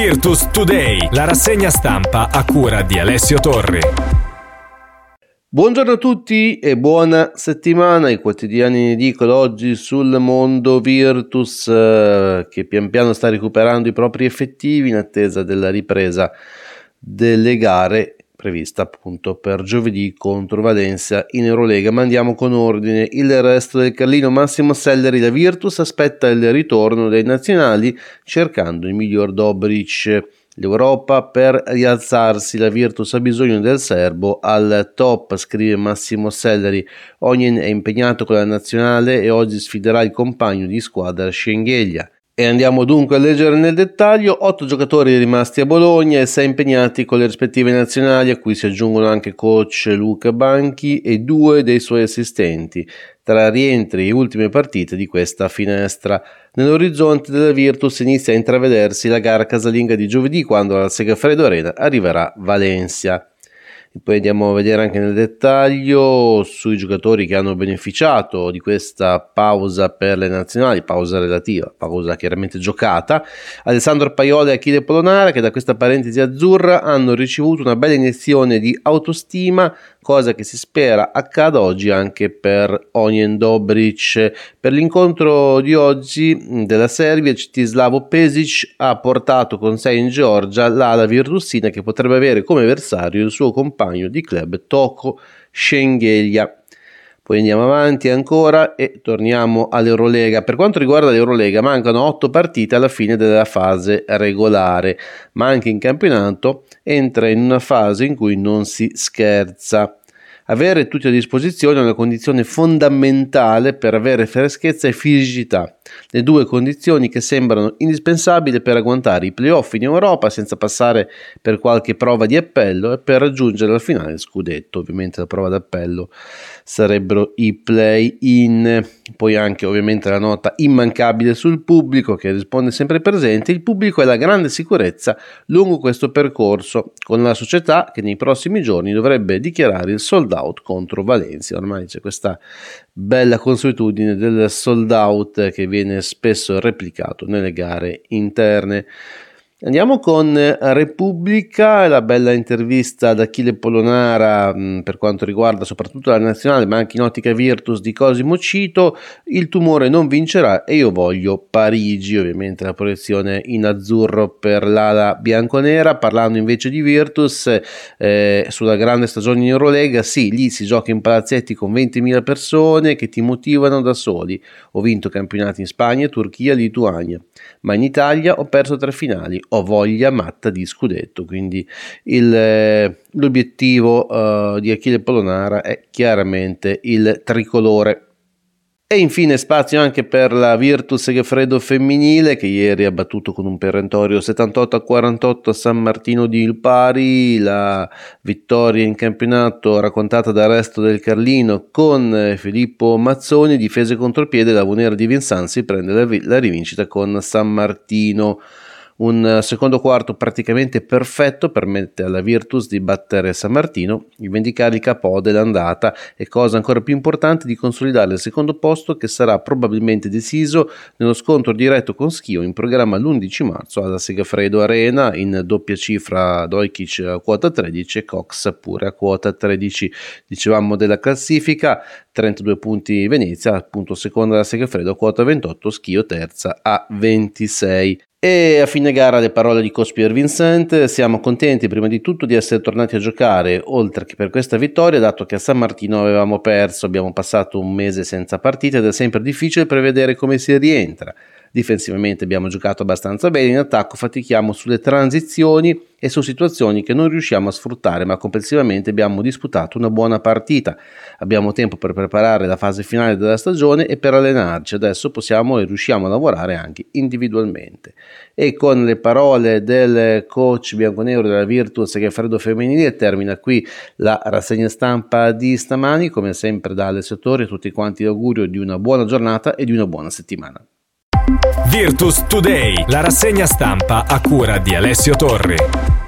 Virtus Today, la rassegna stampa a cura di Alessio Torri. Buongiorno a tutti e buona settimana. I quotidiani dicono oggi sul mondo Virtus eh, che pian piano sta recuperando i propri effettivi in attesa della ripresa delle gare prevista appunto per giovedì contro Valencia in Eurolega. Ma andiamo con ordine. Il resto del Carlino Massimo Selleri da Virtus aspetta il ritorno dei nazionali cercando il miglior Dobric. L'Europa per rialzarsi, la Virtus ha bisogno del serbo al top, scrive Massimo Selleri. Ognin è impegnato con la nazionale e oggi sfiderà il compagno di squadra Schengelia. E andiamo dunque a leggere nel dettaglio, otto giocatori rimasti a Bologna e sei impegnati con le rispettive nazionali a cui si aggiungono anche coach Luca Banchi e due dei suoi assistenti, tra rientri e ultime partite di questa finestra. Nell'orizzonte della Virtus inizia a intravedersi la gara casalinga di giovedì quando alla Segafredo Arena arriverà Valencia. Poi andiamo a vedere anche nel dettaglio sui giocatori che hanno beneficiato di questa pausa per le nazionali, pausa relativa, pausa chiaramente giocata. Alessandro Paiola e Achille Polonara che da questa parentesi azzurra hanno ricevuto una bella iniezione di autostima cosa che si spera accada oggi anche per Onien Dobric. Per l'incontro di oggi della Serbia, Citislavo Pesic ha portato con sé in Georgia l'ala virtussina che potrebbe avere come avversario il suo compagno di club Toko Schengelia. Poi andiamo avanti ancora e torniamo all'Eurolega. Per quanto riguarda l'Eurolega, mancano 8 partite alla fine della fase regolare, ma anche in campionato entra in una fase in cui non si scherza. Avere tutti a disposizione è una condizione fondamentale per avere freschezza e fisicità, le due condizioni che sembrano indispensabili per agguantare i playoff in Europa senza passare per qualche prova di appello e per raggiungere al finale scudetto. Ovviamente la prova d'appello sarebbero i play-in, poi anche ovviamente la nota immancabile sul pubblico che risponde sempre presente. Il pubblico è la grande sicurezza lungo questo percorso, con la società che nei prossimi giorni dovrebbe dichiarare il sold out contro Valencia. Ormai c'è questa bella consuetudine del sold out che viene spesso replicato nelle gare interne. Andiamo con Repubblica, la bella intervista ad Achille Polonara mh, mm, per quanto riguarda soprattutto la nazionale, ma anche in ottica Virtus di Cosimo Cito. Il tumore non vincerà e io voglio Parigi, ovviamente la proiezione in azzurro per l'ala bianconera. Parlando invece di Virtus, eh, sulla grande stagione in Eurolega, sì, lì si gioca in palazzetti con 20.000 persone che ti motivano da soli. Ho vinto campionati in Spagna, Turchia, Lituania, ma in Italia ho perso tre finali ho voglia matta di scudetto. Quindi il, eh, l'obiettivo uh, di Achille Polonara è chiaramente il tricolore. E infine spazio anche per la Virtus Segafredo femminile che ieri ha battuto con un perentorio 78 a 48 a San Martino di Ilpari, la vittoria in campionato raccontata dal resto del Carlino con eh, Filippo Mazzoni, difese contropiede, la Vonera di Vinsanzi prende la, la rivincita con San Martino. Un secondo quarto praticamente perfetto permette alla Virtus di battere San Martino, di vendicare il capo dell'andata e cosa ancora più importante di consolidare il secondo posto che sarà probabilmente deciso nello scontro diretto con Schio in programma l'11 marzo alla Segafredo Arena in doppia cifra Dojkic a quota 13 e Cox pure a quota 13. Dicevamo della classifica, 32 punti Venezia, appunto seconda la Segafredo quota 28, Schio terza a 26. E a fine gara le parole di Cospier Vincent, siamo contenti prima di tutto di essere tornati a giocare, oltre che per questa vittoria, dato che a San Martino avevamo perso, abbiamo passato un mese senza partite ed è sempre difficile prevedere come si rientra. Difensivamente abbiamo giocato abbastanza bene, in attacco fatichiamo sulle transizioni e su situazioni che non riusciamo a sfruttare, ma complessivamente abbiamo disputato una buona partita. Abbiamo tempo per preparare la fase finale della stagione e per allenarci. Adesso possiamo e riusciamo a lavorare anche individualmente. E con le parole del coach bianconero della Virtus che è Freddo Femminile termina qui la rassegna stampa di stamani. Come sempre da Alessio Torri, tutti quanti l'augurio di una buona giornata e di una buona settimana. Virtus Today, la rassegna stampa a cura di Alessio Torri.